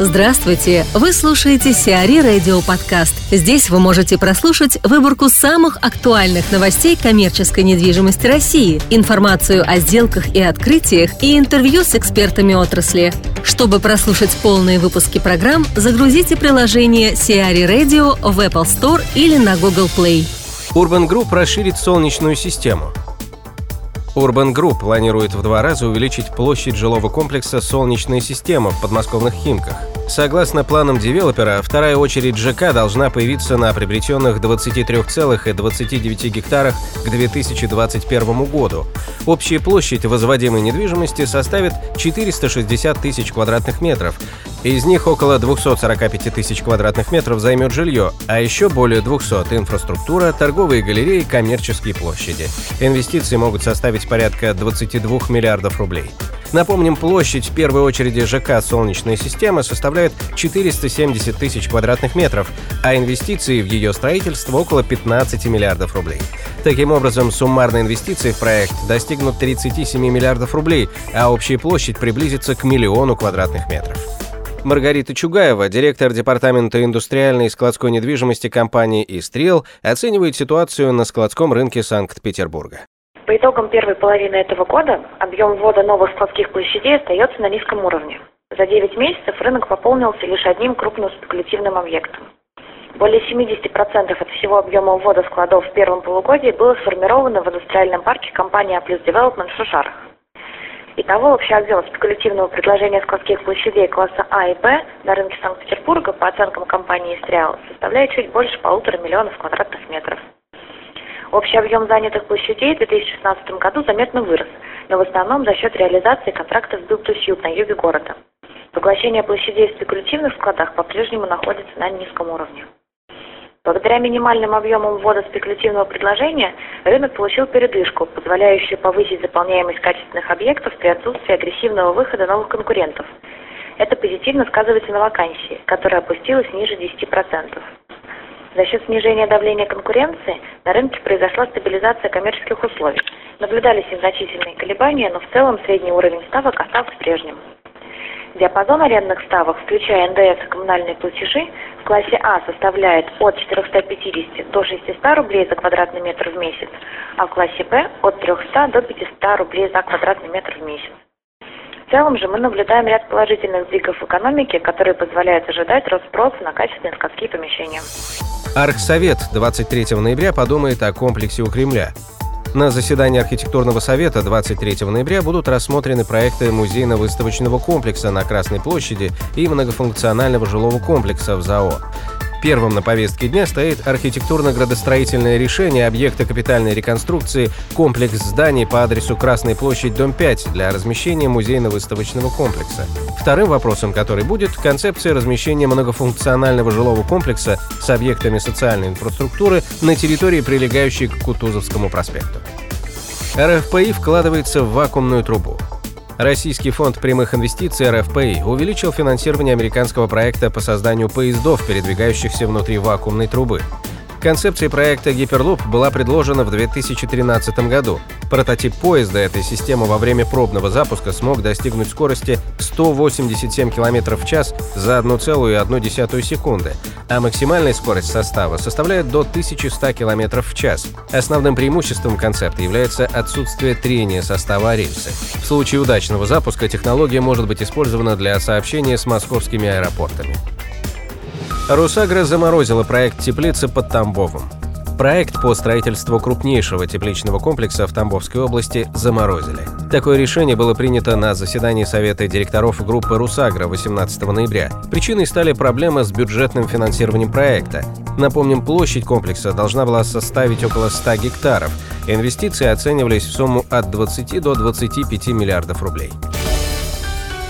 Здравствуйте! Вы слушаете Сиари Радио Подкаст. Здесь вы можете прослушать выборку самых актуальных новостей коммерческой недвижимости России, информацию о сделках и открытиях и интервью с экспертами отрасли. Чтобы прослушать полные выпуски программ, загрузите приложение Сиари Radio в Apple Store или на Google Play. Urban Group расширит солнечную систему – Urban Group планирует в два раза увеличить площадь жилого комплекса «Солнечная система» в подмосковных Химках. Согласно планам девелопера, вторая очередь ЖК должна появиться на приобретенных 23,29 гектарах к 2021 году. Общая площадь возводимой недвижимости составит 460 тысяч квадратных метров. Из них около 245 тысяч квадратных метров займет жилье, а еще более 200 – инфраструктура, торговые галереи, коммерческие площади. Инвестиции могут составить порядка 22 миллиардов рублей. Напомним, площадь в первой очереди ЖК «Солнечная система» составляет 470 тысяч квадратных метров, а инвестиции в ее строительство около 15 миллиардов рублей. Таким образом, суммарные инвестиции в проект достигнут 37 миллиардов рублей, а общая площадь приблизится к миллиону квадратных метров. Маргарита Чугаева, директор департамента индустриальной и складской недвижимости компании «Истрел», оценивает ситуацию на складском рынке Санкт-Петербурга. По итогам первой половины этого года объем ввода новых складских площадей остается на низком уровне. За 9 месяцев рынок пополнился лишь одним крупным спекулятивным объектом. Более 70% от всего объема ввода складов в первом полугодии было сформировано в индустриальном парке компании «А Development» в Шушарах. Итого общий объем спекулятивного предложения складских площадей класса А и Б на рынке Санкт-Петербурга по оценкам компании «East Real» составляет чуть больше полутора миллионов квадратных метров. Общий объем занятых площадей в 2016 году заметно вырос, но в основном за счет реализации контрактов с Build на юге города. Поглощение площадей в спекулятивных складах по-прежнему находится на низком уровне. Благодаря минимальным объемам ввода спекулятивного предложения рынок получил передышку, позволяющую повысить заполняемость качественных объектов при отсутствии агрессивного выхода новых конкурентов. Это позитивно сказывается на вакансии, которая опустилась ниже 10%. За счет снижения давления конкуренции на рынке произошла стабилизация коммерческих условий. Наблюдались незначительные колебания, но в целом средний уровень ставок остался прежним. Диапазон арендных ставок, включая НДС и коммунальные платежи, в классе А составляет от 450 до 600 рублей за квадратный метр в месяц, а в классе Б от 300 до 500 рублей за квадратный метр в месяц. В целом же мы наблюдаем ряд положительных сдвигов экономике, которые позволяют ожидать рост спроса на качественные складские помещения. Архсовет 23 ноября подумает о комплексе у Кремля. На заседании архитектурного совета 23 ноября будут рассмотрены проекты музейно-выставочного комплекса на Красной площади и многофункционального жилого комплекса в ЗАО. Первым на повестке дня стоит архитектурно-градостроительное решение объекта капитальной реконструкции комплекс зданий по адресу Красной площадь, дом 5 для размещения музейно-выставочного комплекса. Вторым вопросом, который будет, концепция размещения многофункционального жилого комплекса с объектами социальной инфраструктуры на территории, прилегающей к Кутузовскому проспекту. РФПИ вкладывается в вакуумную трубу. Российский фонд прямых инвестиций РФПИ увеличил финансирование американского проекта по созданию поездов, передвигающихся внутри вакуумной трубы. Концепция проекта Hyperloop была предложена в 2013 году. Прототип поезда этой системы во время пробного запуска смог достигнуть скорости 187 км в час за 1,1 секунды, а максимальная скорость состава составляет до 1100 км в час. Основным преимуществом концепта является отсутствие трения состава рельсы. В случае удачного запуска технология может быть использована для сообщения с московскими аэропортами. Русагра заморозила проект теплицы под Тамбовом. Проект по строительству крупнейшего тепличного комплекса в Тамбовской области заморозили. Такое решение было принято на заседании Совета директоров группы «Русагра» 18 ноября. Причиной стали проблемы с бюджетным финансированием проекта. Напомним, площадь комплекса должна была составить около 100 гектаров. Инвестиции оценивались в сумму от 20 до 25 миллиардов рублей.